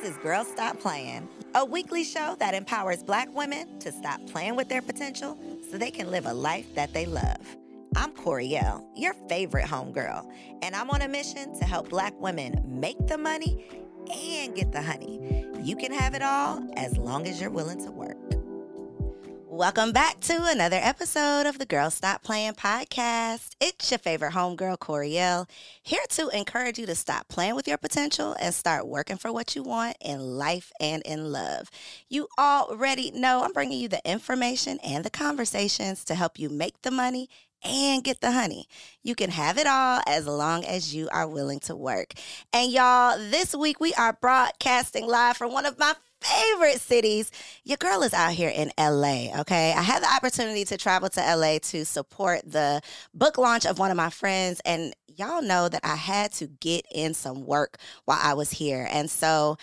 This is Girls Stop Playing, a weekly show that empowers black women to stop playing with their potential so they can live a life that they love. I'm Koereyelle, your favorite homegirl, and I'm on a mission to help black women make the money and get the honey. You can have it all as long as you're willing to work. Welcome back to another episode of the Girl Stop Playing podcast. It's your favorite homegirl, Koereyelle, here to encourage you to stop playing with your potential and start working for what you want in life and in love. You already know I'm bringing you the information and the conversations to help you make the money and get the honey. You can have it all as long as you are willing to work. And y'all, this week we are broadcasting live from one of my favorite cities. Your girl is out here in LA, okay? I had the opportunity to travel to LA to support the book launch of one of my friends, and y'all know that I had to get in some work while I was here. And so,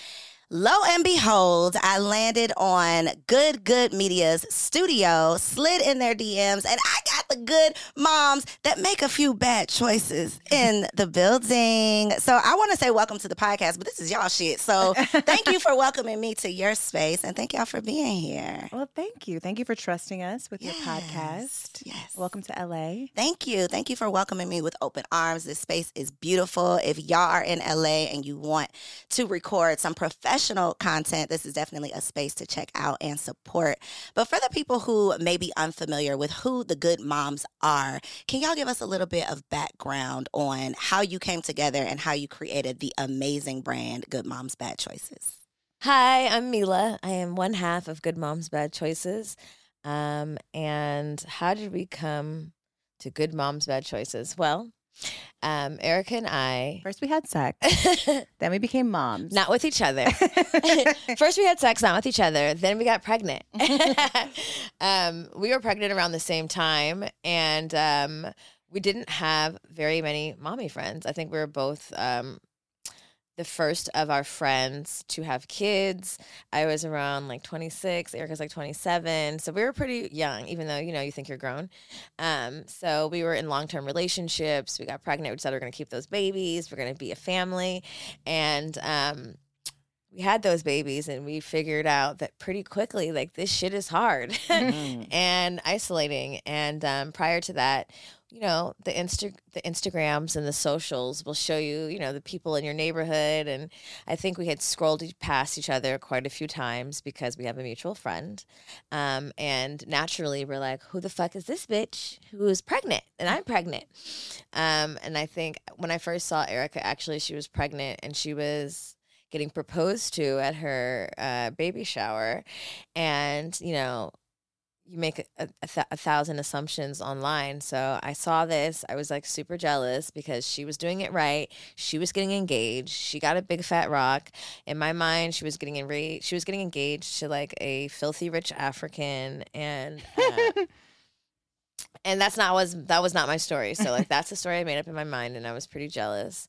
Lo and behold, I landed on Good Good Media's studio, slid in their DMs, and I got the good moms that make a few bad choices in the building. So I want to say welcome to the podcast, but this is y'all shit. So thank you for welcoming me to your space and thank y'all for being here. Well, thank you. Thank you for trusting us with Yes, your podcast. yes. Welcome to LA. Thank you. Thank you for welcoming me with open arms. This space is beautiful. If y'all are in LA and you want to record some professional content, this is definitely a space to check out and support. But for the people who may be unfamiliar with who the Good Moms are, can y'all give us a little bit of background on how you came together and how you created the amazing brand Good Moms Bad Choices? Hi, I'm Mila. I am one half of Good Moms Bad Choices. Um, and how did we come to Good Moms Bad Choices? Well, um, Erica and I, First, we had sex, then we became moms. not with each other. First, we had sex, not with each other. Then we got pregnant. um, we were pregnant around the same time, and um, we didn't have very many mommy friends. I think we were both um, the first of our friends to have kids. I was around like 26, Erica's like 27. So we were pretty young, even though, you know, you think you're grown. Um, so we were in long term relationships. We got pregnant. We decided we are going to keep those babies. We're going to be a family. And, um, we had those babies and we figured out that pretty quickly like this shit is hard and isolating and um, prior to that you know the insta the instagrams and the socials will show you you know the people in your neighborhood and i think we had scrolled past each other quite a few times because we have a mutual friend um, and naturally we're like who the fuck is this bitch who is pregnant? And i'm pregnant. Um, and i think when i first saw erica actually she was pregnant and she was getting proposed to at her uh, baby shower. And you know you make a, a, th- a thousand assumptions online. So I saw this. I was like super jealous because she was doing it right. She was getting engaged. She got a big fat rock. In my mind, she was getting enraged. She was getting engaged to like a filthy rich African, and uh, and that's not was that was not my story. So like that's the story I made up in my mind, and I was pretty jealous.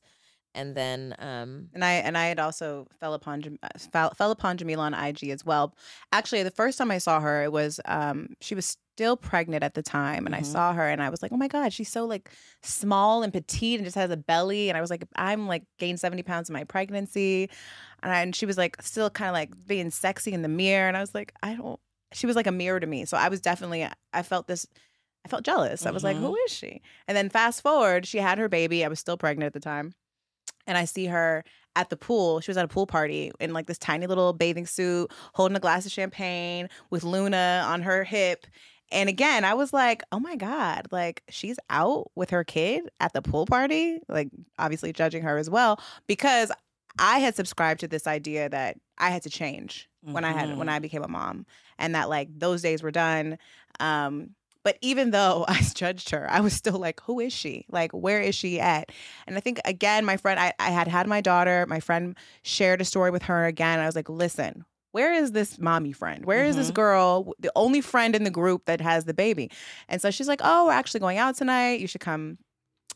And then um, and I and I had also fell upon Jam- uh, fell, fell upon Jamila on IG as well. Actually, the first time I saw her, it was um she was still pregnant at the time, and I Mhm. saw her, and I was like, oh my god, she's so like small and petite, and just has a belly, and I was like, I'm like gained seventy pounds in my pregnancy, and, I, and she was like still kind of like being sexy in the mirror, and I was like, I don't. She was like a mirror to me, so I was definitely I felt this. I felt jealous. I was like, who is she? And then fast forward, she had her baby. I was still pregnant at the time and I see her at the pool. She was at a pool party in like this tiny little bathing suit, holding a glass of champagne with Luna on her hip. And again, I was like, oh my God, like she's out with her kid at the pool party, like obviously judging her as well, because I had subscribed to this idea that I had to change when I had when Mhm. I became a mom and that like those days were done. Um, but even though I judged her, I was still like, who is she? Like, where is she at? And I think, again, my friend, I, I had had my daughter, my friend shared a story with her again. I was like, listen, where is this mommy friend? Where is this Mhm. girl, the only friend in the group that has the baby? And so she's like, oh, we're actually going out tonight. You should come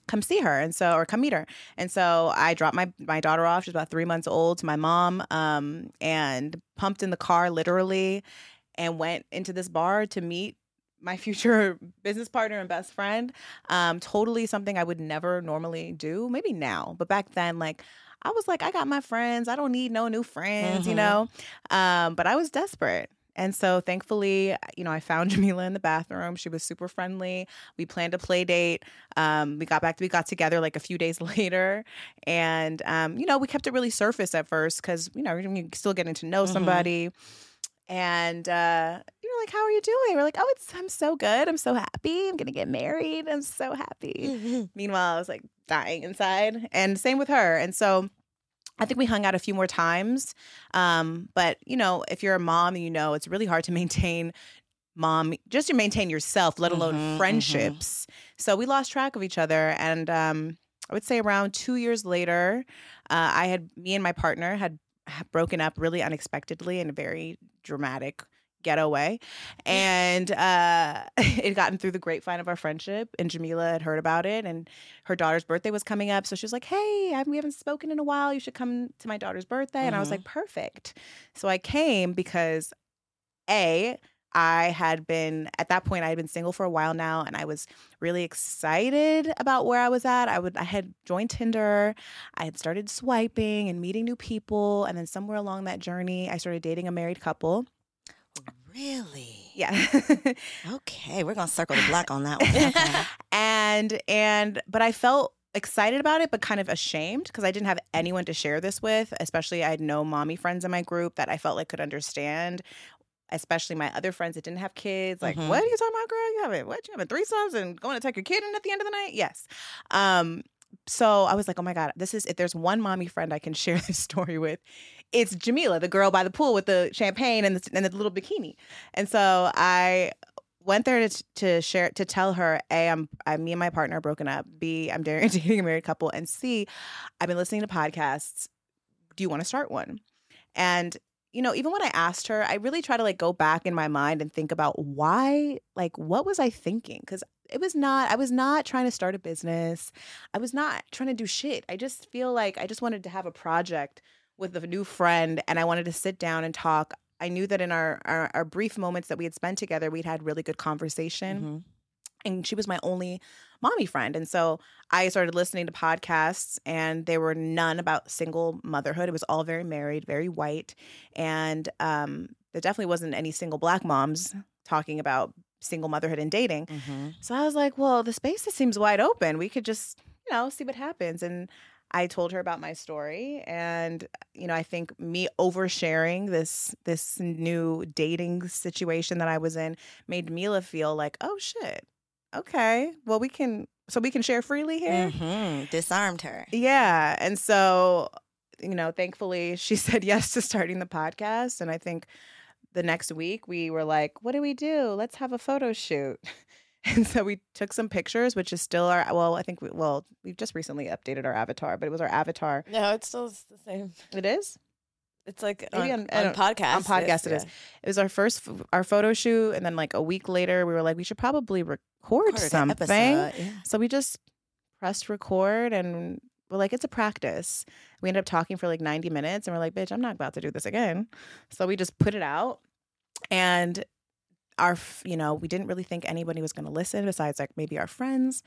come see her and so or come meet her and so i dropped my my daughter off she's about three months old to my mom um and pumped in the car literally and went into this bar to meet my future business partner and best friend um totally something i would never normally do maybe now but back then like I was like, I got my friends. I don't need no new friends, you Mhm. know? Um, but I was desperate. And so thankfully, you know, I found Jamila in the bathroom. She was super friendly. We planned a play date. Um, we got back, we got together like a few days later. And, um, you know, we kept it really surface at first because, you know, you're still getting to know Mhm. somebody. And uh, you like, how are you doing? We're like, oh, it's I'm so good. I'm so happy. I'm gonna get married. I'm so happy. Meanwhile, I was like dying inside. And same with her. And so I think we hung out a few more times. Um, but you know, if you're a mom, you know it's really hard to maintain mom just to maintain yourself, let alone Mhm, mhm. friendships. So we lost track of each other. And um, I would say around two years later, uh, I had me and my partner had had broken up really unexpectedly in a very dramatic ghetto way and uh it had gotten through the grapevine of our friendship and jamila had heard about it and her daughter's birthday was coming up so she was like hey I, we haven't spoken in a while you should come to my daughter's birthday and i was Mhm. like perfect so i came because a I had been at that point I had been single for a while now and I was really excited about where I was at. I would I had joined Tinder. I had started swiping and meeting new people and then somewhere along that journey I started dating a married couple. Really? Yeah. Okay, we're gonna circle the block on that one. Okay. and and but I felt excited about it but kind of ashamed because I didn't have anyone to share this with, especially I had no mommy friends in my group that I felt like could understand. Especially my other friends that didn't have kids. Like, Mhm. what are you talking about, girl? You having what? You having threesomes and going to take your kid in at the end of the night? Yes. Um, so I was like, oh my God, this is if there's one mommy friend I can share this story with, it's Jamila, the girl by the pool with the champagne and the, and the little bikini. And so I went there to, to share to tell her a I'm, I me and my partner are broken up. B I'm dating a married couple, and C I've been listening to podcasts. Do you want to start one? And you know, even when I asked her, I really try to like go back in my mind and think about why, like, what was I thinking? Because it was not, I was not trying to start a business. I was not trying to do shit. I just feel like I just wanted to have a project with a new friend and I wanted to sit down and talk. I knew that in our, our, our brief moments that we had spent together, we'd had really good conversation Mhm. and she was my only mommy friend. And so I started listening to podcasts, and there were none about single motherhood. It was all very married, very white, and um, there definitely wasn't any single black moms talking about single motherhood and dating. Mhm. So I was like, well, the space seems wide open. We could just, you know, see what happens. And I told her about my story and you know, I think me oversharing this this new dating situation that I was in made Mila feel like, "Oh shit. Okay. Well, we can so we can share freely here." Mhm. Disarmed her. Yeah. And so, you know, thankfully she said yes to starting the podcast. And I think the next week we were like, what do we do? Let's have a photo shoot. And so we took some pictures, which is still our, well, I think, we, well, we've just recently updated our avatar, but it was our avatar. No, it's still the same. It is? It's like Maybe on, on- on podcast. on podcast it is. It was our first, our photo shoot. And then like a week later, we were like, we should probably record Recorded an something. episode, yeah. So we just pressed record and we're like, it's a practice. We ended up talking for like 90 minutes and we're like, bitch, I'm not about to do this again. So we just put it out and our, you know, we didn't really think anybody was going to listen besides like maybe our friends.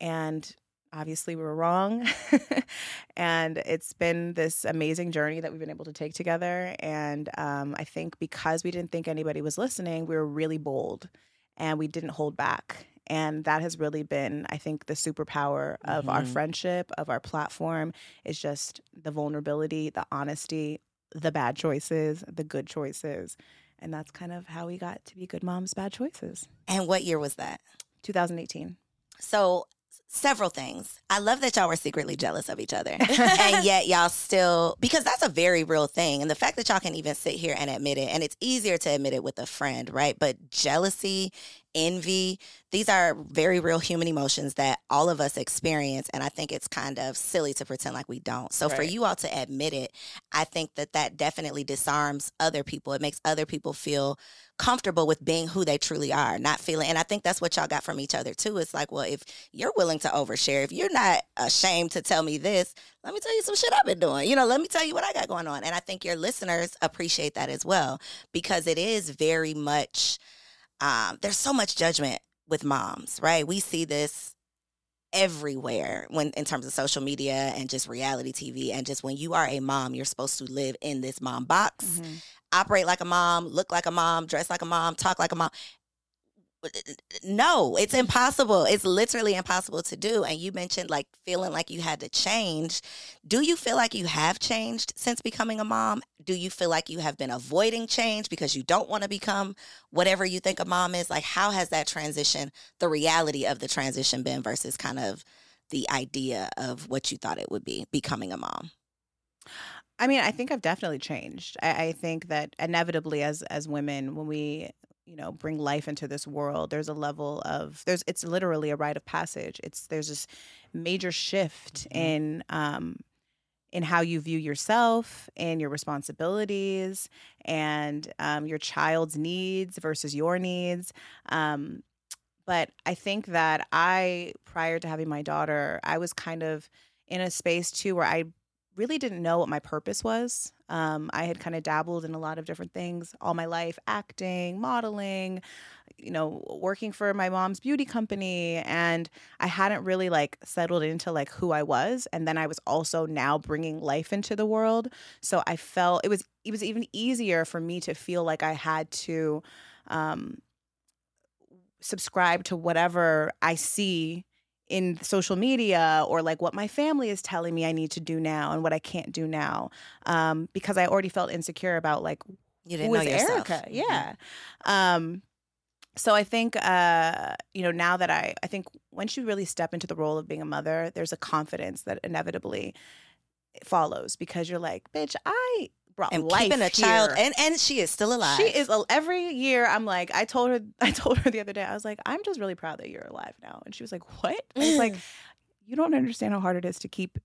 And obviously we were wrong. and it's been this amazing journey that we've been able to take together. And um, I think because we didn't think anybody was listening, we were really bold and we didn't hold back. And that has really been, I think, the superpower of our Mhm. friendship, of our platform, is just the vulnerability, the honesty, the bad choices, the good choices. And that's kind of how we got to be good moms, bad choices. And what year was that? 2018. So several things. I love that y'all were secretly jealous of each other. and yet y'all still because that's a very real thing. And the fact that y'all can even sit here and admit it, and it's easier to admit it with a friend, right? But jealousy, envy, these are very real human emotions that all of us experience. And I think it's kind of silly to pretend like we don't. So for you all to admit it, I think that that definitely disarms other people. It makes other people feel comfortable with being who they truly are, not feeling. And I think that's what y'all got from each other too. It's like, well, if you're willing to overshare, if you're not ashamed to tell me this, let me tell you some shit I've been doing. You know, let me tell you what I got going on. And I think your listeners appreciate that as well because it is very much, um, there's so much judgment with moms, right? We see this everywhere when in terms of social media and just reality TV and just when you are a mom, you're supposed to live in this mom box, Mm-hmm. operate like a mom, look like a mom, dress like a mom, talk like a mom. Uh, no, it's impossible. It's literally impossible to do. And you mentioned like feeling like you had to change. Do you feel like you have changed since becoming a mom? Do you feel like you have been avoiding change because you don't want to become whatever you think a mom is? Like, how has that transition, the reality of the transition been versus kind of the idea of what you thought it would be becoming a mom? I mean, I think I've definitely changed. I, I think that inevitably, as as women, when we you know bring life into this world, there's a level of there's it's literally a rite of passage. It's there's this major shift Mhm. in um, in how you view yourself and your responsibilities and um, your child's needs versus your needs. Um, but I think that I, prior to having my daughter, I was kind of in a space too where I really didn't know what my purpose was. Um, I had kind of dabbled in a lot of different things all my life acting, modeling, you know, working for my mom's beauty company. And I hadn't really like settled into like who I was. And then I was also now bringing life into the world. So I felt it was, it was even easier for me to feel like I had to um, subscribe to whatever I see in social media or like what my family is telling me I need to do now and what I can't do now um, because I already felt insecure about like You didn't who know is yourself. Erica? Mhm. Yeah. Um, so I think uh, you know now that I I think once you really step into the role of being a mother, there's a confidence that inevitably follows because you're like, bitch, I brought And life keeping a child, and and she is still alive. She is every year. I'm like, I told her, I told her the other day, I was like, I'm just really proud that you're alive now. And she was like, What? I was like, You don't understand how hard it is to keep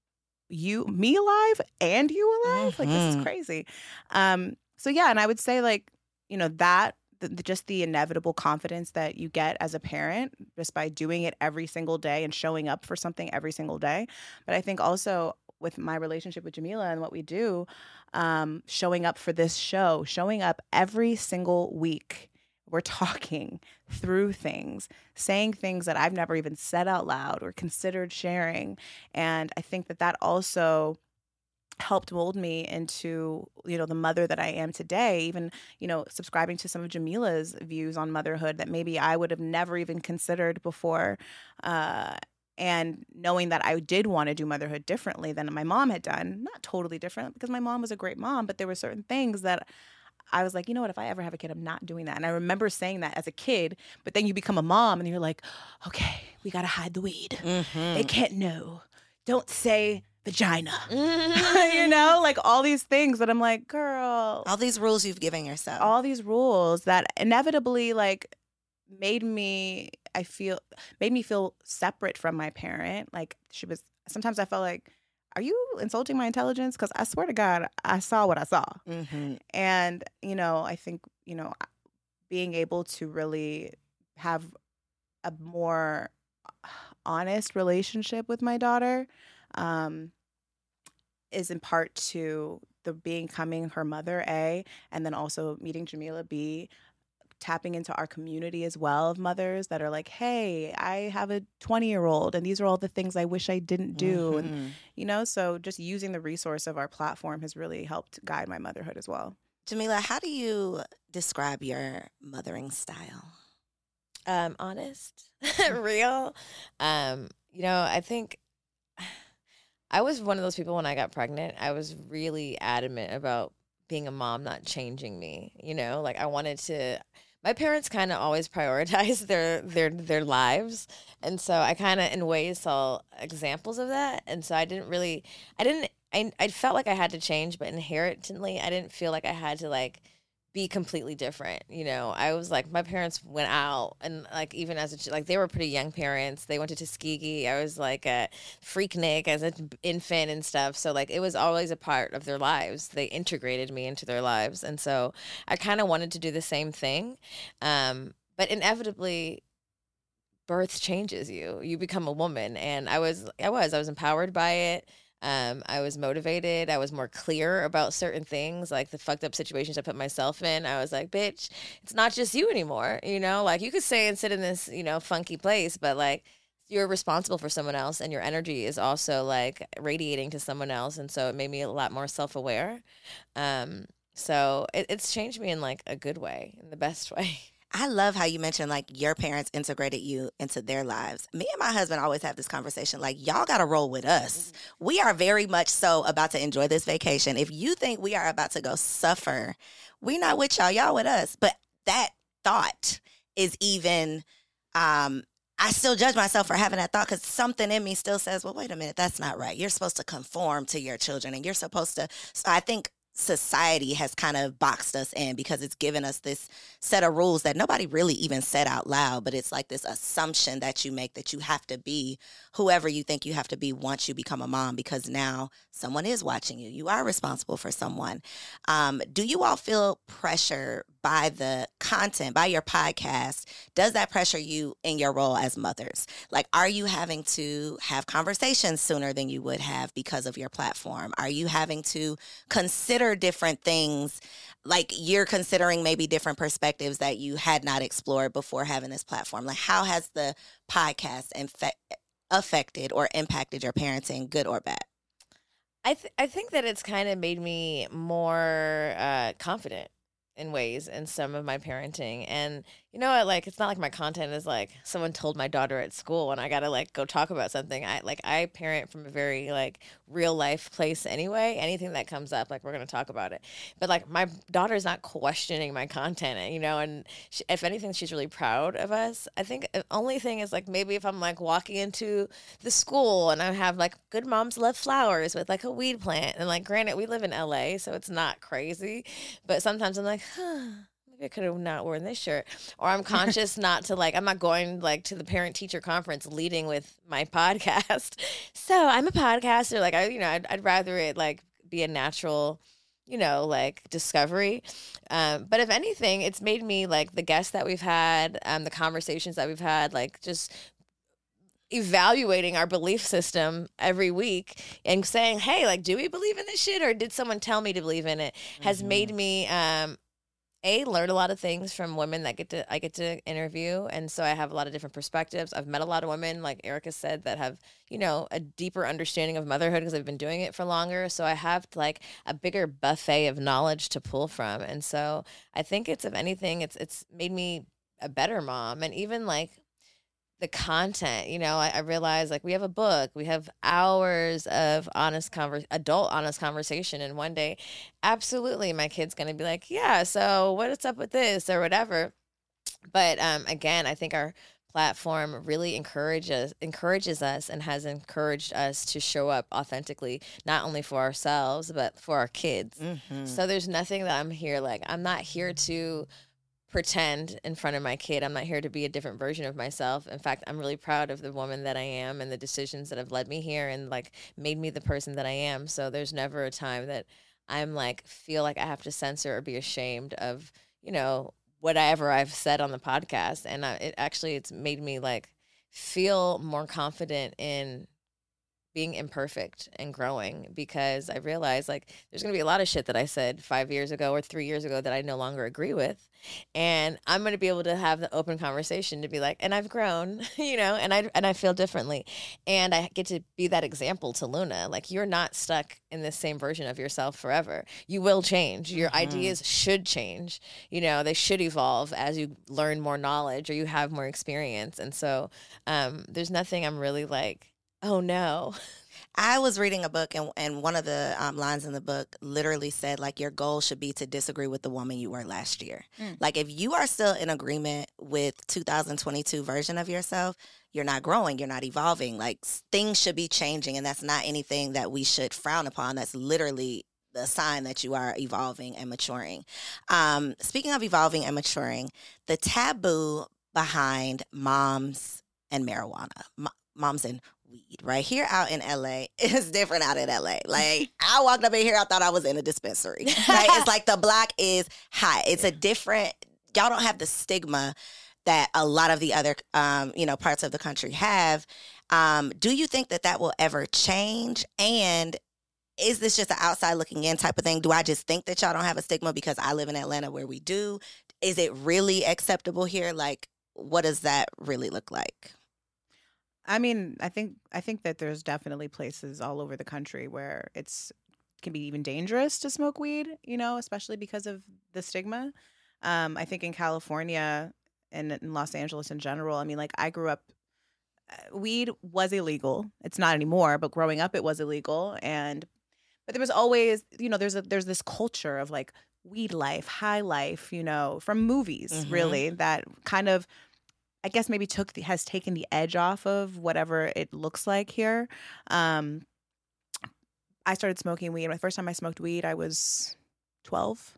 you, me alive, and you alive. Like this is crazy. Um. So yeah, and I would say like, you know, that the, the- just the inevitable confidence that you get as a parent just by doing it every single day and showing up for something every single day. But I think also with my relationship with Jamila and what we do, um, showing up for this show, showing up every single week. We're talking through things, saying things that I've never even said out loud or considered sharing. And I think that that also helped mold me into you know the mother that I am today even you know subscribing to some of Jamila's views on motherhood that maybe I would have never even considered before uh and knowing that I did want to do motherhood differently than my mom had done not totally different because my mom was a great mom but there were certain things that I was like, you know what, if I ever have a kid, I'm not doing that. And I remember saying that as a kid, but then you become a mom and you're like, okay, we got to hide the weed. Mhm. They can't know. Don't say vagina. Mm-hmm. you know, like all these things that I'm like, girl, all these rules you've given yourself. all these rules that inevitably like made me I feel made me feel separate from my parent. Like she was sometimes I felt like are you insulting my intelligence cuz I swear to god I saw what I saw. Mhm. And you know, I think, you know, being able to really have a more honest relationship with my daughter um is in part to the being coming her mother a and then also meeting jamila b tapping into our community as well of mothers that are like hey i have a 20 year old and these are all the things i wish i didn't do and Mhm. you know so just using the resource of our platform has really helped guide my motherhood as well Jamila, how do you describe your mothering style? um, honest, real. Um, you know, I think I was one of those people when I got pregnant. I was really adamant about being a mom not changing me. You know, like I wanted to. My parents kind of always prioritized their their their lives, and so I kind of in ways saw examples of that. And so I didn't really, I didn't, I I felt like I had to change, but inherently I didn't feel like I had to like be completely different. You know, I was like, my parents went out and like, even as a, like, they were pretty young parents. They went to Tuskegee. I was like a freaknik as an infant and stuff. So like, it was always a part of their lives. They integrated me into their lives. And so I kind of wanted to do the same thing. Um, but inevitably, birth changes you. You become a woman. And I was, I was, I was empowered by it. Um, I was motivated. I was more clear about certain things, like the fucked up situations I put myself in. I was like, bitch, it's not just you anymore. You know, like you could stay and sit in this, you know, funky place, but like you're responsible for someone else and your energy is also like radiating to someone else and so it made me a lot more self-aware um so it, it's changed me in like a good way in the best way I love how you mentioned like your parents integrated you into their lives. Me and my husband always have this conversation like, y'all got to roll with us. Mm-hmm. We are very much so about to enjoy this vacation. If you think we are about to go suffer, we're not with y'all, y'all with us. But that thought is even, um, I still judge myself for having that thought because something in me still says, well, wait a minute, that's not right. You're supposed to conform to your children and you're supposed to. So I think society has kind of boxed us in because it's given us this set of rules that nobody really even said out loud, but it's like this assumption that you make that you have to be whoever you think you have to be once you become a mom because now someone is watching you. You are responsible for someone. Um, do you all feel pressure by the content, by your podcast? Does that pressure you in your role as mothers? Like, are you having to have conversations sooner than you would have because of your platform? Are you having to consider different things? Like, you're considering maybe different perspectives that you had not explored before having this platform. Like, how has the podcast infe- affected or impacted your parenting, good or bad? I th- I think that it's kind of made me more uh, confident in ways in some of my parenting and you know what like it's not like my content is like someone told my daughter at school and i gotta like go talk about something. I like i parent from a very like real life place anyway. Anything that comes up like we're gonna talk about it. But like my daughter's not questioning my content you know and she, if anything she's really proud of us. I think the only thing is like maybe if i'm like walking into the school and i have like good moms love flowers with like a weed plant and like granted we live in la so it's not crazy but sometimes i'm like huh, I could have not worn this shirt. Or I'm conscious not to like, I'm not going like to the parent teacher conference leading with my podcast. So I'm a podcaster. Like, I, you know, I'd, I'd rather it like be a natural, you know, like discovery. Um, but if anything, it's made me like the guests that we've had, um, the conversations that we've had, like just evaluating our belief system every week and saying, hey, like, do we believe in this shit or did someone tell me to believe in it? Has Mhm. made me um a learn a lot of things from women that get to I get to interview and so I have a lot of different perspectives. I've met a lot of women like Erica said that have, you know, a deeper understanding of motherhood because I've been doing it for longer. So I have like a bigger buffet of knowledge to pull from. And so I think it's if anything it's it's made me a better mom and even like the content you know I, I realize like we have a book we have hours of honest conver- adult honest conversation and one day absolutely my kid's gonna be like yeah so what's up with this? or whatever. But um again i think our platform really encourages encourages us and has encouraged us to show up authentically not only for ourselves but for our kids. Mhm. so there's nothing that i'm here like i'm not here to pretend in front of my kid. I'm not here to be a different version of myself. In fact, I'm really proud of the woman that I am and the decisions that have led me here and like made me the person that I am. So there's never a time that I'm like feel like I have to censor or be ashamed of, you know, whatever I've said on the podcast and I, it actually it's made me like feel more confident in being imperfect and growing because I realized like there's gonna be a lot of shit that I said five years ago or three years ago that I no longer agree with. And I'm gonna be able to have the open conversation to be like, and I've grown, you know, and I and I feel differently. And I get to be that example to Luna. Like you're not stuck in the same version of yourself forever. You will change. Your Mhm. ideas should change. You know, they should evolve as you learn more knowledge or you have more experience. And so um, there's nothing I'm really like, oh no. I was reading a book, and, and one of the um, lines in the book literally said, like, your goal should be to disagree with the woman you were last year. Mm. Like, if you are still in agreement with 2022 version of yourself, you're not growing, you're not evolving. Like, things should be changing, and that's not anything that we should frown upon. That's literally the sign that you are evolving and maturing. Um, speaking of evolving and maturing, the taboo behind moms and marijuana, moms and weed, right here out in LA is different out in LA. Like I walked up in here, I thought I was in a dispensary. Right? it's like the block is hot. It's a different. Y'all don't have the stigma that a lot of the other, um, you know, parts of the country have. Um, do you think that that will ever change? And is this just an outside looking in type of thing? Do I just think that y'all don't have a stigma because I live in Atlanta where we do? Is it really acceptable here? Like, what does that really look like? I mean, I think I think that there's definitely places all over the country where it's can be even dangerous to smoke weed, you know, especially because of the stigma. Um, I think in California and in Los Angeles in general, I mean, like I grew up, uh, weed was illegal. It's not anymore, but growing up, it was illegal. And but there was always, you know, there's a there's this culture of like weed life, high life, you know, from movies, Mhm. really that kind of. I guess maybe took the, has taken the edge off of whatever it looks like here. Um, I started smoking weed. My first time I smoked weed, I was 12.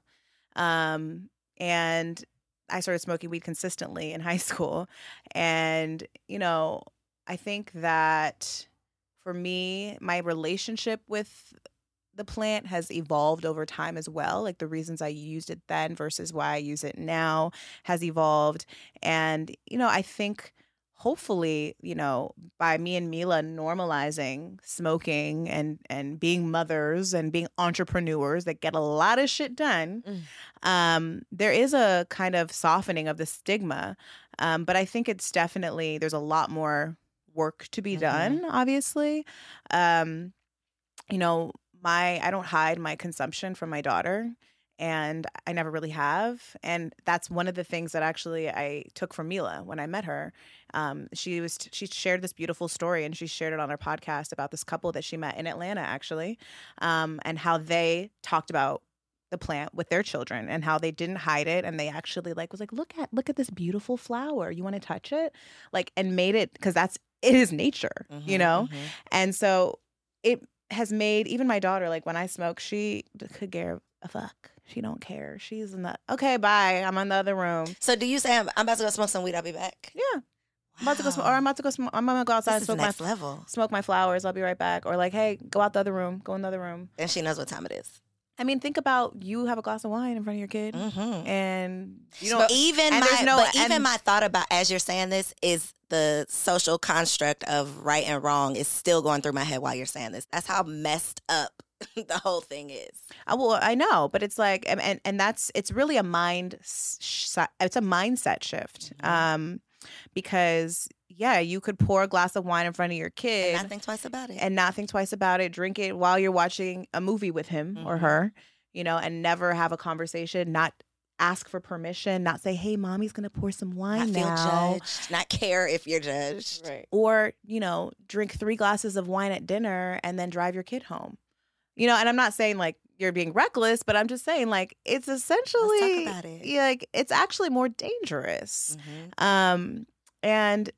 Um, and I started smoking weed consistently in high school. And, you know, I think that for me, my relationship with the plant has evolved over time as well. Like the reasons I used it then versus why I use it now has evolved. And, you know, I think hopefully, you know, by me and Mila normalizing smoking and and being mothers and being entrepreneurs that get a lot of shit done, Mm. um, there is a kind of softening of the stigma. Um, but I think it's definitely there's a lot more work to be Mhm. done, obviously. Um, you know, my I don't hide my consumption from my daughter and I never really have. And that's one of the things that actually I took from Mila when I met her. Um, she was she shared this beautiful story and she shared it on her podcast about this couple that she met in Atlanta actually, um, and how they talked about the plant with their children and how they didn't hide it and they actually like was like look at look at this beautiful flower you want to touch it like and made it because that's it is nature you Mhm, know mhm. and so it has made even my daughter like when I smoke, she could care a fuck. She don't care. She's in the okay, bye. I'm in the other room. So do you say I'm, I'm about to go smoke some weed? I'll be back. Yeah, I'm about to go smoke, or I'm about to go. Sm- I'm gonna go outside This and smoke my level. smoke my flowers. I'll be right back. Or like, hey, go out the other room. Go in the other room. And she knows what time it is. I mean, think about you have a glass of wine in front of your kid, Mm-hmm. and you know, even my, no- but even and- my thought about as you're saying this is the social construct of right and wrong is still going through my head while you're saying this. That's how messed up the whole thing is. I, well, I know, but it's like, and and, and that's it's really a mind, sh- it's a mindset shift. Mhm. Um, because yeah, you could pour a glass of wine in front of your kid, And not think twice about it. and not think twice about it. Drink it while you're watching a movie with him or Mhm. her, you know, and never have a conversation. Not ask for permission. Not say, "Hey, mommy's gonna pour some not wine feel now." judged. Not care if you're judged. Right. or you know drink three glasses of wine at dinner and then drive your kid home you know and i'm not saying like you're being reckless but i'm just saying like it's essentially about it. yeah, like it's actually more dangerous Mhm. um and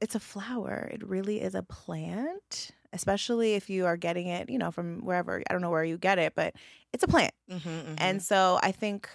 it's a flower it really is a plant especially if you are getting it you know from wherever i don't know where you get it but it's a plant Mhm, mhm. and so I think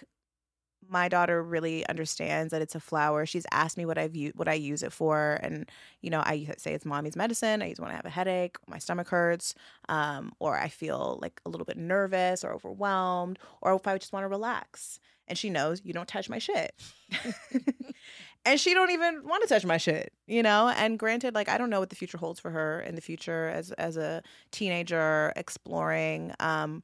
my daughter really understands that it's a flower. She's asked me what I've u- what I use it for, and you know, I say it's mommy's medicine. I use it when I have a headache, my stomach hurts, um, or I feel like a little bit nervous or overwhelmed, or if I just want to relax. And she knows you don't touch my shit. and she don't even want to touch my shit, you know? And granted, like I don't know what the future holds for her in the future as as a teenager exploring. Um,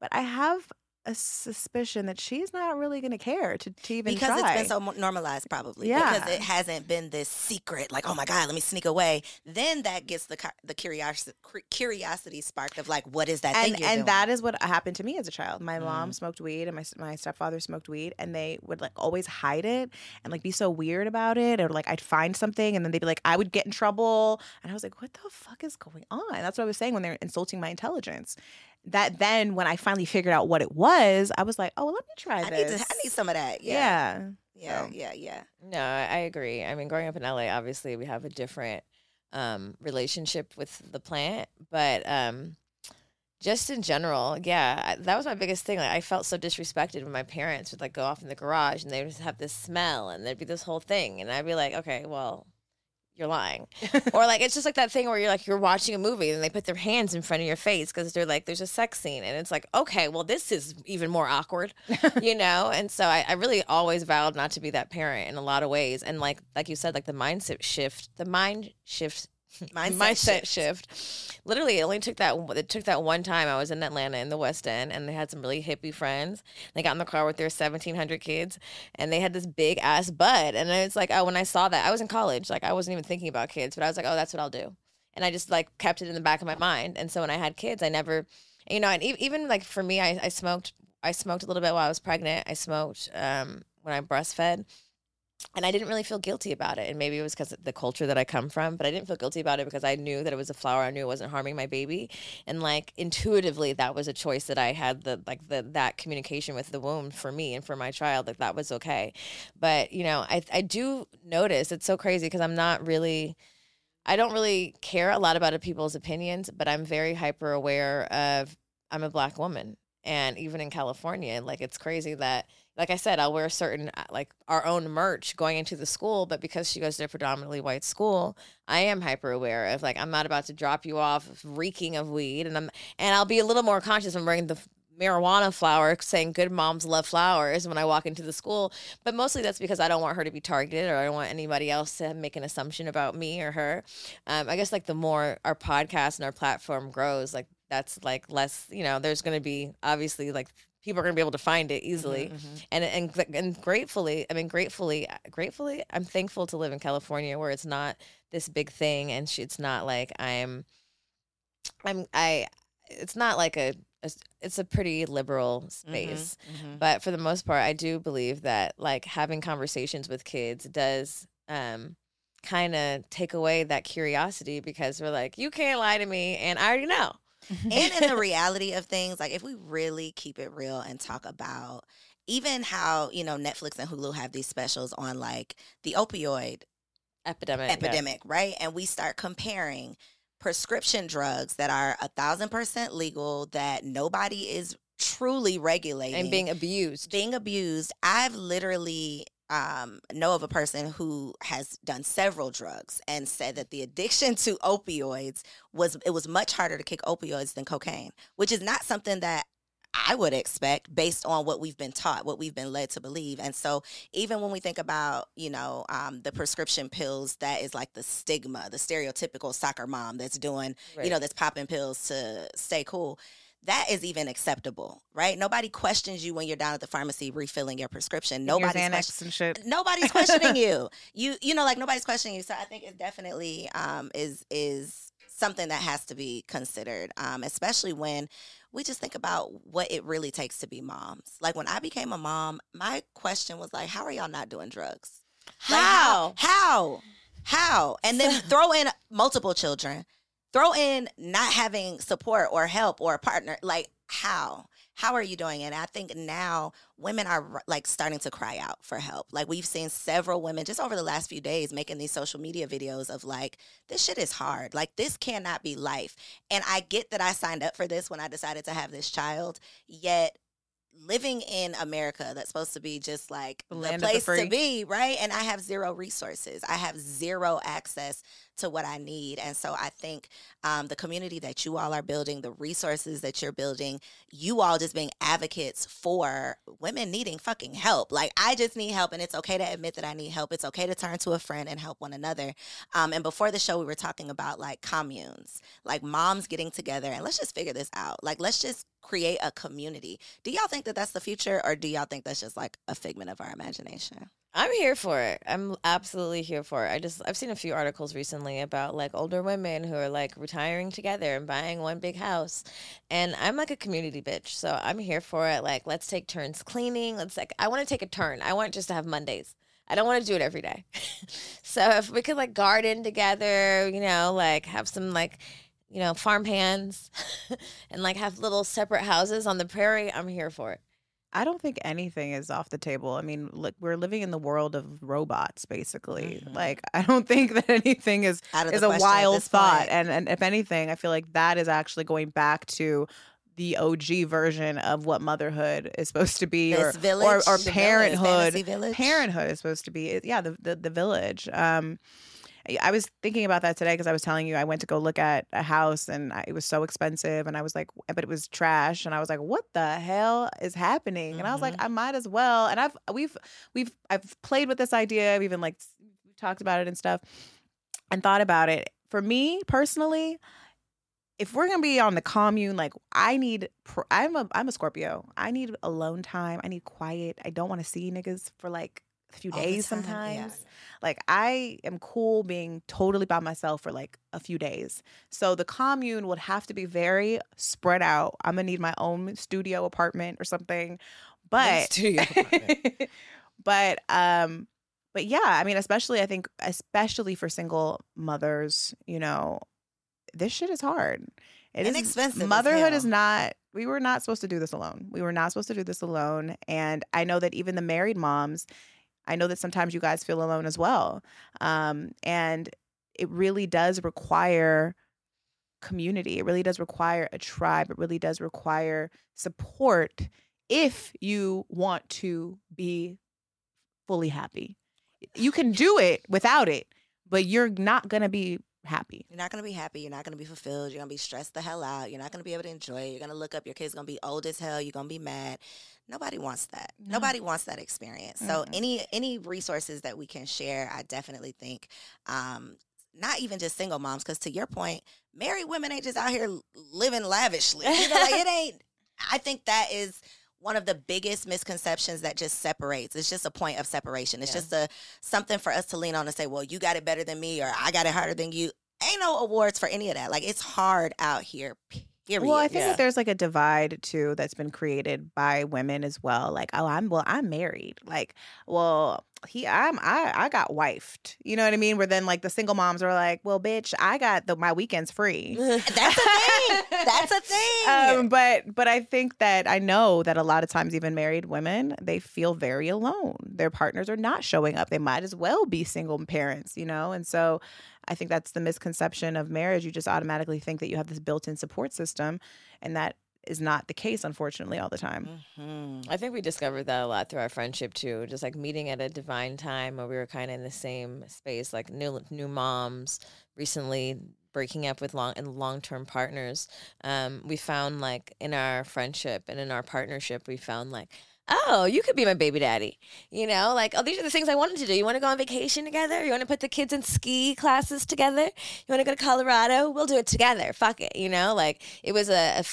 but I have a suspicion that she's not really going to care to, to even because try. it's been so normalized probably Yeah. because it hasn't been this secret like oh my god let me sneak away then that gets the the curiosity curiosity sparked of like what is that thing and and doing? that is what happened to me as a child. My mom Mm. smoked weed, and my my stepfather smoked weed, and they would like always hide it and like be so weird about it, or like I'd find something, and then they'd be like, I would get in trouble, and I was like, what the fuck is going on? That's what I was saying when they're insulting my intelligence. That then when I finally figured out what it was, I was like, oh, well, let me try I need this. to I need some of that yeah yeah. yeah So. yeah yeah No, I I agree. I mean, growing up in LA, obviously we have a different um, relationship with the plant, but um, just in general, yeah, that was my biggest thing. Like, I felt so disrespected when my parents would like go off in the garage and they would just have this smell and there'd be this whole thing, and I'd be like, okay, well. You're lying, or like it's just like that thing where you're like you're watching a movie and they put their hands in front of your face because they're like there's a sex scene and it's like okay well this is even more awkward you know? And so I, I really always vowed not to be that parent in a lot of ways. And like like you said like the mindset shift the mind shift Mindset mindset shift. shift. Literally, it only took that it took that one time I was in Atlanta in the West End, and they had some really hippie friends. They got in the car with their seventeen hundred kids, and they had this big ass bud. And it's like, oh, when I saw that, I was in college, like I wasn't even thinking about kids, but I was like, oh, that's what I'll do. And I just like kept it in the back of my mind. And so when I had kids, I never, you know, and even like for me, I, I smoked. I smoked a little bit while I was pregnant. I smoked um, when I breastfed and I didn't really feel guilty about it. And maybe it was because of the culture that I come from, but I didn't feel guilty about it because I knew that it was a flower. I knew it wasn't harming my baby, and like intuitively, that was a choice that I had the like the that communication with the womb for me and for my child. Like that was okay. But you know, I I do notice it's so crazy because I'm not really. I don't really care a lot about people's opinions, but I'm very hyper aware of I'm a black woman. And even in California, like it's crazy that like I said, I'll wear certain uh, like our own merch going into the school, but because she goes to a predominantly white school, I am hyper aware of like I'm not about to drop you off reeking of weed, and I'm and I'll be a little more conscious when wearing the marijuana flower saying good moms love flowers when I walk into the school. But mostly that's because I don't want her to be targeted or I don't want anybody else to make an assumption about me or her. Um, I guess like the more our podcast and our platform grows, like that's like less, you know, there's going to be obviously like people are going to be able to find it easily. and and and gratefully i mean gratefully gratefully i'm thankful to live in california where it's not this big thing and it's not like i'm i'm i it's not like a, a it's a pretty liberal space. Mhm. but for the most part i do believe that like having conversations with kids does um kind of take away that curiosity because we're like you can't lie to me and i already know and in the reality of things, like if we really keep it real and talk about even how, you know, Netflix and Hulu have these specials on like the opioid epidemic yeah. epidemic, right? And we start comparing prescription drugs that are a thousand percent legal, that nobody is truly regulating and being abused being abused. I've literally um, know of a person who has done several drugs and said that the addiction to opioids was it was much harder to kick opioids than cocaine, which is not something that I would expect based on what we've been taught, what we've been led to believe. And so, even when we think about, you know, um, the prescription pills, that is like the stigma, the stereotypical soccer mom that's doing, Right. you know, that's popping pills to stay cool. That is even acceptable, right? Nobody questions you when you're down at the pharmacy refilling your prescription. Nobody's Xanax questioning and shit. nobody's questioning you. You you know like nobody's questioning you. So I think it definitely um is is something that has to be considered. Um especially when we just think about what it really takes to be moms. Like when I became a mom, my question was like how are y'all not doing drugs? Like, how How? How? And then throw in multiple children. Throw in not having support or help or a partner. Like how? How are you doing it? And I think now women are like starting to cry out for help. Like we've seen several women just over the last few days making these social media videos of like, this shit is hard. Like this cannot be life. And I get that I signed up for this when I decided to have this child, yet living in America that's supposed to be just like The the, land the place free. to be, right? And I have zero resources. I have zero access to what I need. And so I think um, the community that you all are building, the resources that you're building, you all just being advocates for women needing fucking help. Like I just need help, and it's okay to admit that I need help. It's okay to turn to a friend and help one another. Um, and before the show, we were talking about like communes, like moms getting together, and let's just figure this out. Like let's just create a community. Do y'all think that that's the future, or do y'all think that's just like a figment of our imagination? I'm here for it. I'm absolutely here for it. I just I've seen a few articles recently about like older women who are like retiring together and buying one big house. And I'm like a community bitch. So I'm here for it. Like let's take turns cleaning. Let's like I want to take a turn. I want just to have Mondays. I don't want to do it every day. so if we could like garden together, you know, like have some like you know, farm hands and like have little separate houses on the prairie, I'm here for it. I don't think anything is off the table. I mean, look, we're living in the world of robots, basically. Mhm. Like, I don't think that anything is is a wild thought. point. And and if anything, I feel like that is actually going back to the OG version of what motherhood is supposed to be, or village, or village, parenthood. fantasy village. parenthood is supposed to be yeah the the, the village um I- I was thinking about that today because I was telling you I went to go look at a house and I, it was so expensive and I was like, but it was trash and I was like, what the hell is happening? And I was like, Mm-hmm. I might as well. And I've we've we've I've played with this idea. I've even like talked about it and stuff and thought about it for me personally, if we're gonna be on the commune, like I need, I'm a, I'm a Scorpio. I need alone time. I need quiet. I don't want to see niggas for like few All days time, yeah. sometimes. Like I am cool being totally by myself for like a few days. So the commune would have to be very spread out. I'm gonna need my own studio apartment or something. But studio but um but yeah, I mean especially I think especially for single mothers, you know, this shit is hard. It is Inexpensive as Motherhood is not we were not supposed to do this alone. We were not supposed to do this alone and I know that even the married moms I know that sometimes you guys feel alone as well. Um, and it really does require community. It really does require a tribe. It really does require support if you want to be fully happy. You can do it without it, but you're not going to be happy. You're not going to be happy. You're not going to be fulfilled. You're going to be stressed the hell out. You're not going to be able to enjoy it. You're going to look up. Your kid's going to be old as hell. You're going to be mad. Nobody wants that. No. Nobody wants that experience. So Mm-mm. any any resources that we can share, I definitely think, um, not even just single moms, because to your point, married women ain't just out here living lavishly. You know, like it ain't. I think that is one of the biggest misconceptions that just separates. It's just a point of separation. It's Yeah. just a something for us to lean on and say, "Well, you got it better than me," or "I got it harder than you." Ain't no awards for any of that. Like it's hard out here. Period. Well, I think Yeah. that there's like a divide too that's been created by women as well. Like, oh, I'm well, I'm married. Like, well, he, I'm, I, I got wifed. You know what I mean? Where then like the single moms are like, well, bitch, I got the my weekends free. That's a thing. That's a thing. um, but but I think that I know that a lot of times even married women they feel very alone. Their partners are not showing up. They might as well be single parents, you know. And so I think that's the misconception of marriage. You just automatically think that you have this built-in support system, and that is not the case, unfortunately, all the time. Mhm. I think we discovered that a lot through our friendship too. Just like meeting at a divine time where we were kind of in the same space, like new new moms recently breaking up with long and long term partners. Um, we found like in our friendship and in our partnership, we found like. Oh, you could be my baby daddy. You know, like, oh, these are the things I wanted to do. You want to go on vacation together? You want to put the kids in ski classes together? You want to go to Colorado? We'll do it together. Fuck it. You know, like it was a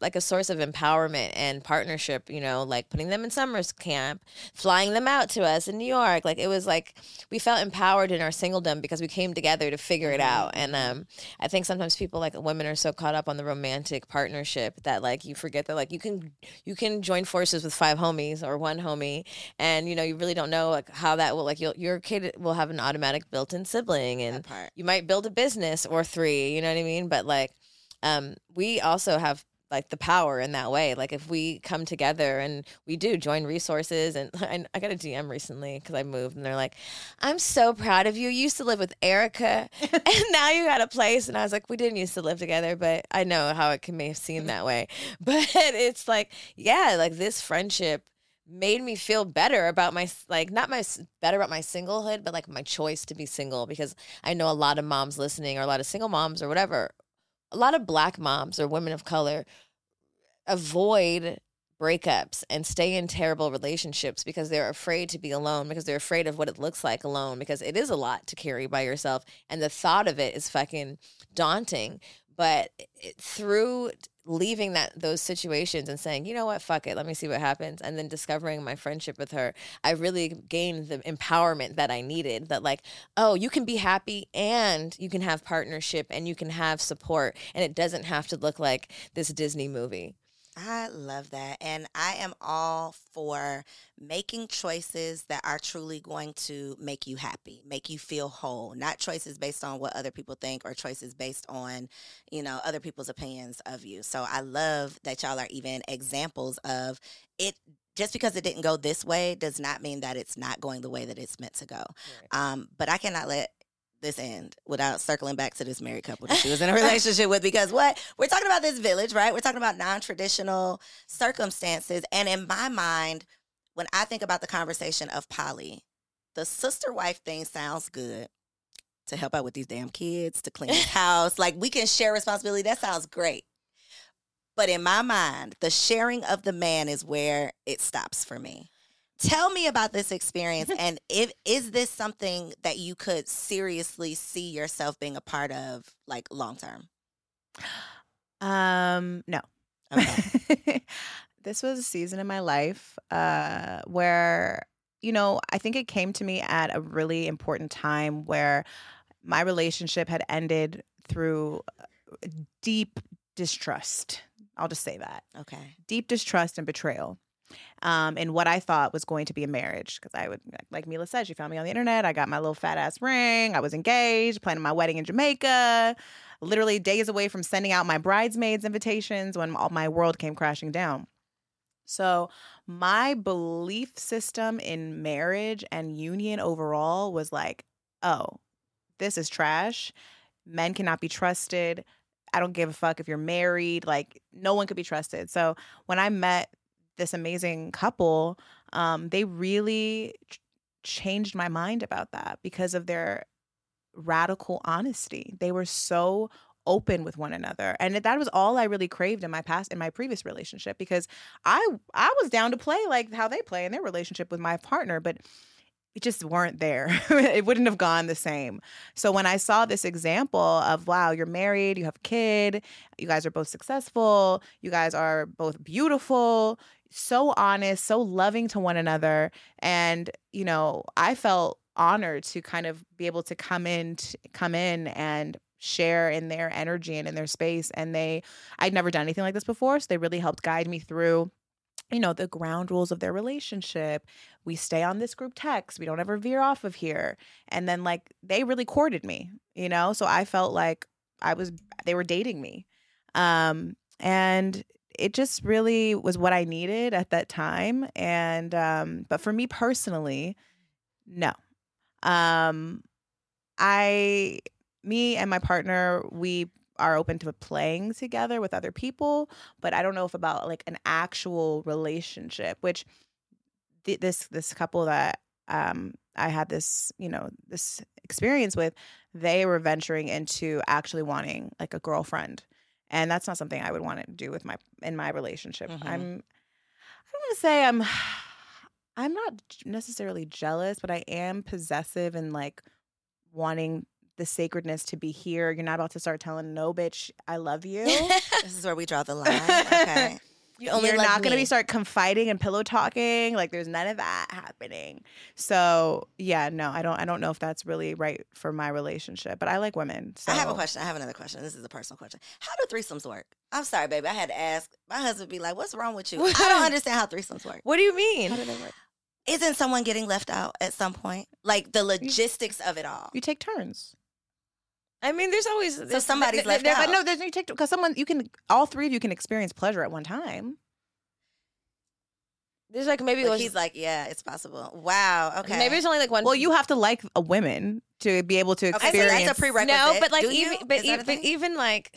like a source of empowerment and partnership. You know, like putting them in summer camp, flying them out to us in New York. Like it was like we felt empowered in our singledom because we came together to figure it out. And um, I think sometimes people like women are so caught up on the romantic partnership that like you forget that like you can you can join forces with five homies or one homie, and you know you really don't know like how that will like you'll, your kid will have an automatic built-in sibling and you might build a business or three you know what i mean? But like um we also have like the power in that way. Like if we come together and we do join resources and i, I got a dm recently because i moved and they're like i'm so proud of you. You used to live with erica and now you got a place. And i was like we didn't used to live together but i know how it can may have seemed that way. But it's like yeah like this friendship made me feel better about my like not my better about my singlehood but like my choice to be single because i know a lot of moms listening or a lot of single moms or whatever a lot of black moms or women of color avoid breakups and stay in terrible relationships because they're afraid to be alone because they're afraid of what it looks like alone because it is a lot to carry by yourself and the thought of it is fucking daunting. But it, through leaving that those situations and saying you know what? Fuck it. Let me see what happens. And then discovering my friendship with her i really gained the empowerment that i needed that like oh you can be happy and you can have partnership and you can have support and it doesn't have to look like this disney movie I love that. And I am all for making choices that are truly going to make you happy, make you feel whole, not choices based on what other people think or choices based on, you know, other people's opinions of you. So I love that y'all are even examples of it. Just because it didn't go this way does not mean that it's not going the way that it's meant to go. Um, but I cannot let this end without circling back to this married couple that she was in a relationship with because what we're talking about this village, right? We're talking about non-traditional circumstances. And in my mind, when I think about the conversation of poly the sister wife thing sounds good to help out with these damn kids, to clean the house. Like we can share responsibility. That sounds great. But in my mind, the sharing of the man is where it stops for me Tell me about this experience and if is this something that you could seriously see yourself being a part of like long term? Um, no. Okay. this was a season in my life uh, where, you know, I think it came to me at a really important time where my relationship had ended through uh, deep distrust. I'll just say that okay. deep distrust and betrayal um, in what I thought was going to be a marriage. Because I would, like Milah said, she found me on the internet. I got my little fat ass ring. I was engaged, planning my wedding in Jamaica, literally days away from sending out my bridesmaids invitations when all my world came crashing down. So, my belief system in marriage and union overall was like, oh, this is trash. Men cannot be trusted. I don't give a fuck if you're married. Like, no one could be trusted. So, when I met this amazing couple, um, they really ch- changed my mind about that because of their radical honesty. They were so open with one another and that was all i really craved in my past in my previous relationship because i i was down to play like how they play in their relationship with my partner but it just weren't there it wouldn't have gone the same so when i saw this example of wow you're married you have a kid you guys are both successful you guys are both beautiful so honest so loving to one another and you know i felt honored to kind of be able to come in come in and share in their energy and in their space and they I'd never done anything like this before so they really helped guide me through you know the ground rules of their relationship. We stay on this group text we don't ever veer off of here and then like they really courted me you know? So I felt like I was they were dating me um and it just really was what I needed at that time and um but for me personally no um I me and my partner, we are open to playing together with other people, but I don't know if about like an actual relationship, which th- this this couple that um I had this, you know, this experience with, they were venturing into actually wanting like a girlfriend. And that's not something I would want to do with my in my relationship. Mhm. I'm I don't want to say I'm I'm not necessarily jealous, but I am possessive and like wanting the sacredness to be here. You're not about to start telling no bitch I love you. This is where we draw the line. Okay. You only You're love not going to be start confiding and pillow talking. Like there's none of that happening. So yeah, no, I don't. I don't know if that's really right for my relationship. But I like women. So I have a question. I have another question. This is a personal question. How do threesomes work? I'm sorry, baby. I had to ask. My husband be like, "What's wrong with you?" I don't understand how threesomes work. What do you mean? How do they work? Isn't someone getting left out at some point? Like the logistics of it all. You take turns. I mean, there's always So somebody's left There- out. But no, there's you take because someone you can all three of you can experience pleasure at one time. There's like maybe Like, was- he's like, "Yeah, it's possible." Wow. Okay. maybe it's only like one. Well, you have to like a women to be able to Okay, so experience. that's a prerequisite. no, but like Do you? even but, a even, but even like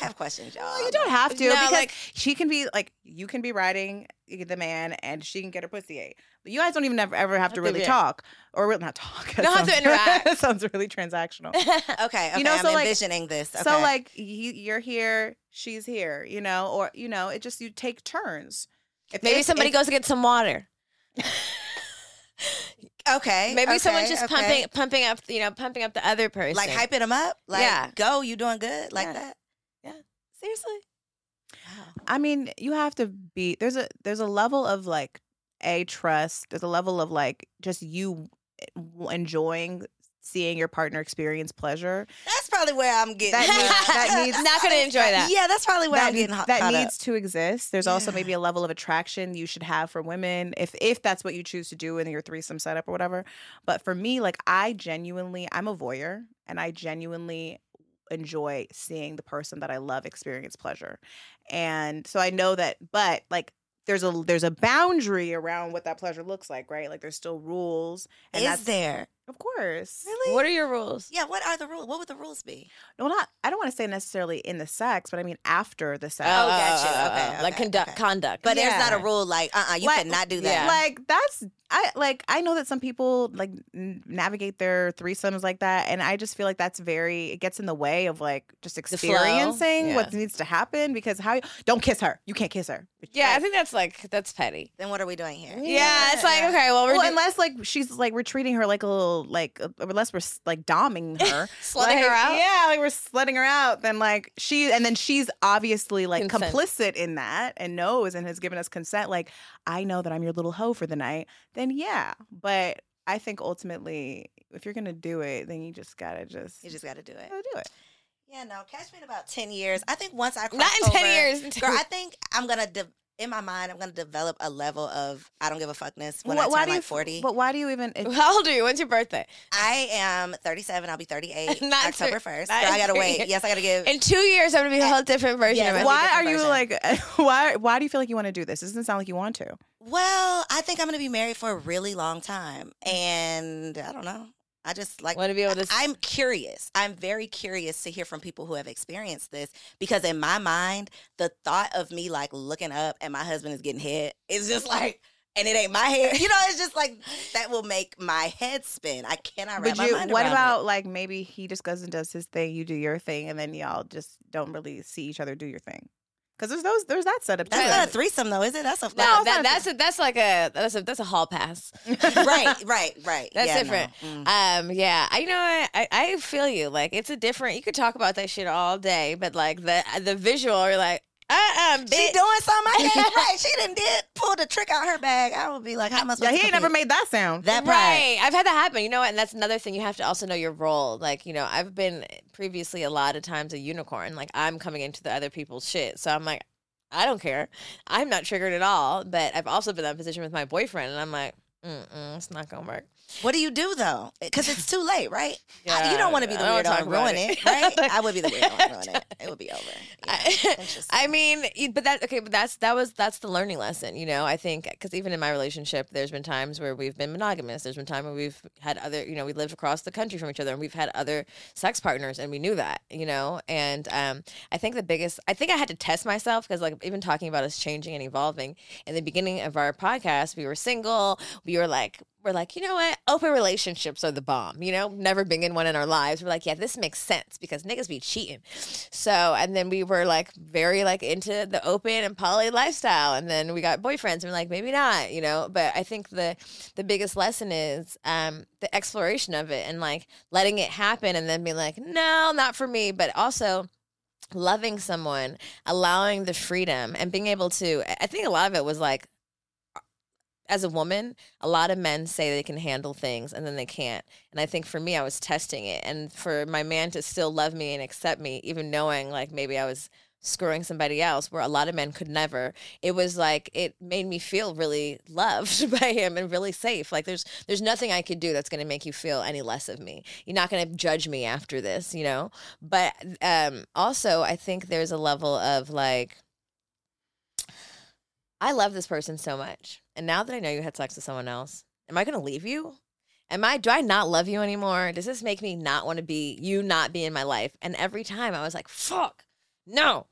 I have questions, y'all. Well, you don't have to No, because like- she can be like you can be riding the man and she can get her pussy ate. But you guys don't even ever, ever have to really talk or really not talk. Don't have to interact. that sounds really transactional. Okay. Okay. You know, I'm so, like- envisioning this. Okay. So like you, you're here, she's here, you know, or you know, it just you take turns. If maybe if- somebody if- goes to get some water. okay. Maybe okay, someone's just okay. pumping pumping up, you know, pumping up the other person. like hyping them up. Like, Yeah. go, you doing good, like Yeah. that. Yeah. Seriously. Wow. I mean, you have to be there's a there's a level of like a trust. There's a level of like just you eh, enjoying seeing your partner experience pleasure. That's probably where I'm getting. That needs- that needs- Not gonna enjoy that. Yeah, that's probably where that, I'm getting hot. that needs to exist. There's also maybe a level of attraction you should have for women if if that's what you choose to do in your threesome setup or whatever. But for me, like I genuinely, I'm a voyeur and I genuinely enjoy seeing the person that I love experience pleasure. And so I know that but like there's a there's a boundary around what that pleasure looks like, right? Like there's still rules and Is that's there? Of course. Really? What are your rules? Yeah. What are the rules? What would the rules be? No, not. I don't want to say necessarily in the sex, but I mean after the sex. Oh, got you. Okay, like conduct okay. conduct. But there's not a rule like, uh, uh you Like- cannot do that. Yeah. Like that's I like I know that some people like navigate their threesomes like that, and I just feel like that's very it gets in the way of like just flow, experiencing what needs to happen because how don't kiss her, you can't kiss her. yeah, I think that's like that's petty. Then what are we doing here? Yeah, it's like okay, well we're Well, do- unless like she's like we're treating her like a little like uh, unless we're like doming her, Slutting her out? Yeah, like we're slutting her out. Then like she and then she's obviously like Consent. complicit in that and knows and has given us consent. Like I know that I'm your little hoe for the night. Then yeah, but I think ultimately if you're gonna do it, then you just gotta just You just got to do it. gotta do it. Yeah, no. Catch me in about ten years. I think once I cross not in ten years. girl. I think I'm gonna. De- in my mind, I'm gonna develop a level of I don't give a fuckness when Wh- I turn do you like f- 40. But why do you even? It, How old are you? When's your birthday? I am 37. I'll be 38 Not October 1st. not Girl, I gotta wait. years. Yes, I gotta give. In two years, I'm gonna be a eh, whole different version Yes, of it. Why are you version. like? Why? Why do you feel like you want to do this? It doesn't sound like you want to. well, I think I'm gonna be married for a really long time, and I don't know. I just like Want to be able to? I'm curious. I'm very curious to hear from people who have experienced this because in my mind, the thought of me like looking up and my husband is getting hit is just like, and it ain't my head. You know, it's just like that will make my head spin. I cannot wrap But my you, mind what about like maybe he just goes and does his thing, you do your thing, and then y'all just don't really see each other do your thing? Because there's those, there's that setup it. too. That's not a threesome though, is it? That's a no, it's that, that's a, that's like a that's a that's a hall pass. right, right, right. That's Yeah, no. different. Mm. Um, yeah, I you know what? I, I feel you. Like it's a different. You could talk about that shit all day, but like the the visual, you're like, uh, uh She doing something I ain't right. She didn't did pull the trick out her bag. I would be like, how am I supposed yeah, to he ain't never made that sound. that part. Right. I've had that happen. You know what? And that's another thing. You have to also know your role. Like, you know, I've been previously a lot of times a unicorn. Like, I'm coming into the other people's shit. So I'm like, I don't care. I'm not triggered at all. But I've also been in that position with my boyfriend. And I'm like, mm-mm, it's not going to work. What do you do though? Because it's too late, right? I- Yeah, you don't want to be the weirdo and ruin it. it, right? I would be the weirdo and ruin it. It would be over. Yeah, I. I mean, but that okay, but that's that was that's the learning lesson, you know. I think because even in my relationship, there's been times where we've been monogamous. There's been time where we've had other, you know, we lived across the country from each other, and we've had other sex partners, and we knew that, you know. And um, I think the biggest, I think I had to test myself because, like, even talking about us changing and evolving in the beginning of our podcast, we were single. We were like, we're like, you know what? Open relationships are the bomb. You know, never been in one in our lives. We're like, yeah, this makes sense because niggas be cheating. So, and then we were like very like into the open and poly lifestyle, and then we got boyfriends, and we're like, maybe not, you know. But I think the the biggest lesson is um, the exploration of it and like letting it happen, and then being like, no, not for me. But also loving someone, allowing the freedom, and being able to. I think a lot of it was like as a woman, a lot of men say they can handle things and then they can't. And I think for me, I was testing it. And for my man to still love me and accept me, even knowing like maybe I was screwing somebody else where a lot of men could never it was like it made me feel really loved by him and really safe like there's there's nothing i could do that's going to make you feel any less of me you're not going to judge me after this you know but um also i think there's a level of like I love this person so much. And now that I know you had sex with someone else, am I going to leave you? Am I, do I not love you anymore? Does this make me not want to be, you not be in my life? And every time I was like, fuck, no,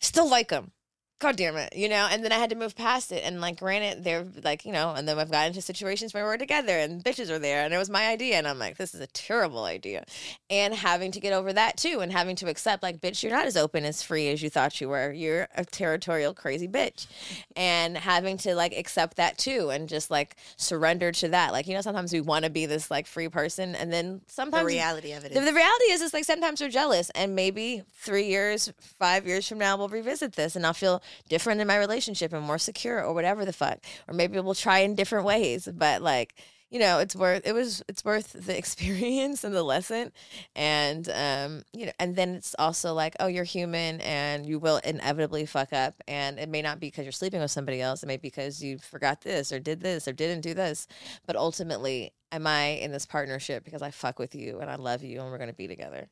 still like him. God damn it, you know? And then I had to move past it. And like, granted, they're like, you know, and then I've gotten into situations where we're together and bitches are there and it was my idea. And I'm like, this is a terrible idea. And having to get over that too and having to accept, like, bitch, you're not as open as free as you thought you were. You're a territorial, crazy bitch. And having to like accept that too and just like surrender to that. Like, you know, sometimes we want to be this like free person. And then sometimes the reality of it the, is the reality is, it's like sometimes we're jealous, and maybe three years, five years from now, we'll revisit this, and I'll feel different in my relationship and more secure, or whatever the fuck, or maybe we'll try in different ways. But like, you know, it's worth it was it's worth the experience and the lesson, and um, you know, and then it's also like, oh, you're human, and you will inevitably fuck up, and it may not be because you're sleeping with somebody else, it may be because you forgot this or did this or didn't do this, but ultimately. Am I in this partnership because I fuck with you and I love you and we're gonna be together?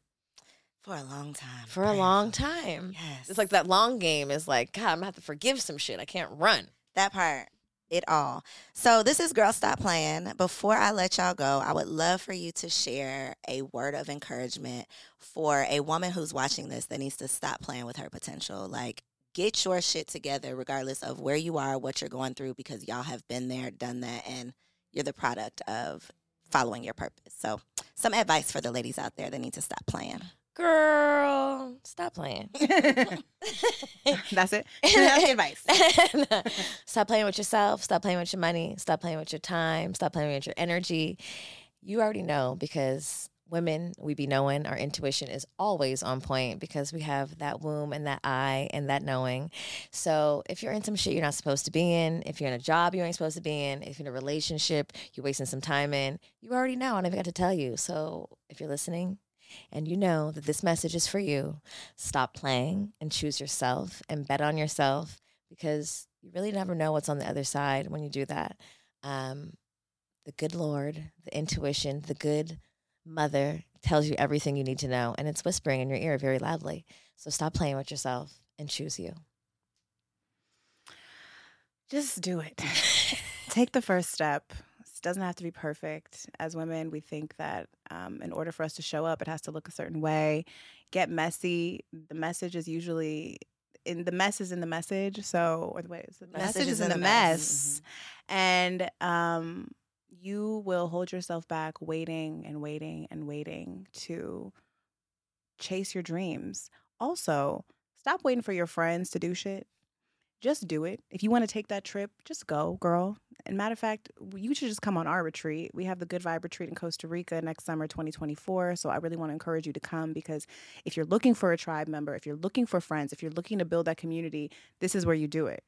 For a long time. for a long time. Yes. It's like that long game is like, God, I'm gonna have to forgive some shit. I can't run. that part. it all. So this is Girl Stop Playing. Before I let y'all go, I would love for you to share a word of encouragement for a woman who's watching this that needs to stop playing with her potential. Like get your shit together regardless of where you are, what you're going through because y'all have been there, done that and you're the product of following your purpose. So, some advice for the ladies out there that need to stop playing. Girl, stop playing. That's it. That's the advice. stop playing with yourself. Stop playing with your money. Stop playing with your time. Stop playing with your energy. You already know because women, we be knowing our intuition is always on point because we have that womb and that eye and that knowing. So if you're in some shit you're not supposed to be in, if you're in a job you ain't supposed to be in, if you're in a relationship you're wasting some time in, you already know. And I got to tell you. So if you're listening, and you know that this message is for you, stop playing and choose yourself and bet on yourself because you really never know what's on the other side when you do that. Um, the good Lord, the intuition, the good mother tells you everything you need to know, and it's whispering in your ear very loudly. So stop playing with yourself and choose you. Just do it. Take the first step. It doesn't have to be perfect. As women, we think that um, in order for us to show up, it has to look a certain way. Get messy. The message is usually in the mess is in the message. So, or the way the message, message is in the mess, mess. Mm-hmm. and um, you will hold yourself back waiting and waiting and waiting to chase your dreams. Also, stop waiting for your friends to do shit. Just do it. If you want to take that trip, just go, girl. And matter of fact, you should just come on our retreat. We have the Good Vibe retreat in Costa Rica next summer, 2024. So I really want to encourage you to come because if you're looking for a tribe member, if you're looking for friends, if you're looking to build that community, this is where you do it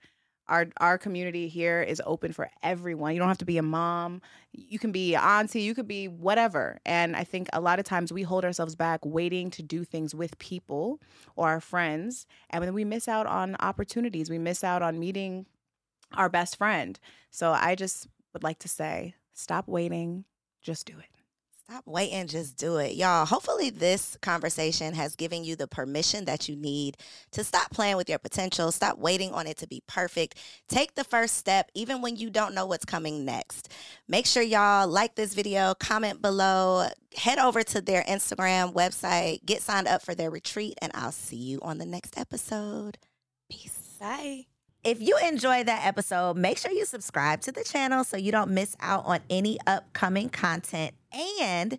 our our community here is open for everyone. You don't have to be a mom. You can be auntie. You could be whatever. And I think a lot of times we hold ourselves back waiting to do things with people or our friends, and then we miss out on opportunities. We miss out on meeting our best friend. So I just would like to say, stop waiting. Just do it. Stop waiting, just do it. Y'all, hopefully, this conversation has given you the permission that you need to stop playing with your potential, stop waiting on it to be perfect. Take the first step, even when you don't know what's coming next. Make sure y'all like this video, comment below, head over to their Instagram website, get signed up for their retreat, and I'll see you on the next episode. Peace. Bye. If you enjoy that episode, make sure you subscribe to the channel so you don't miss out on any upcoming content. And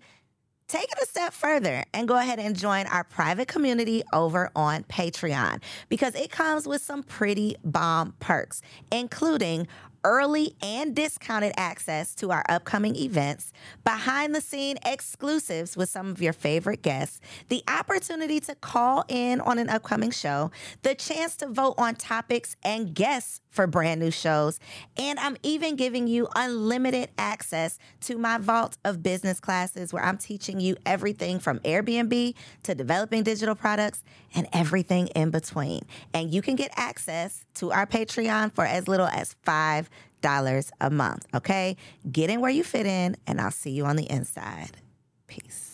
take it a step further and go ahead and join our private community over on Patreon because it comes with some pretty bomb perks, including early and discounted access to our upcoming events, behind the scene exclusives with some of your favorite guests, the opportunity to call in on an upcoming show, the chance to vote on topics and guests for brand new shows, and I'm even giving you unlimited access to my vault of business classes where I'm teaching you everything from Airbnb to developing digital products and everything in between. And you can get access to our Patreon for as little as $5 a month, okay? Get in where you fit in, and I'll see you on the inside. Peace.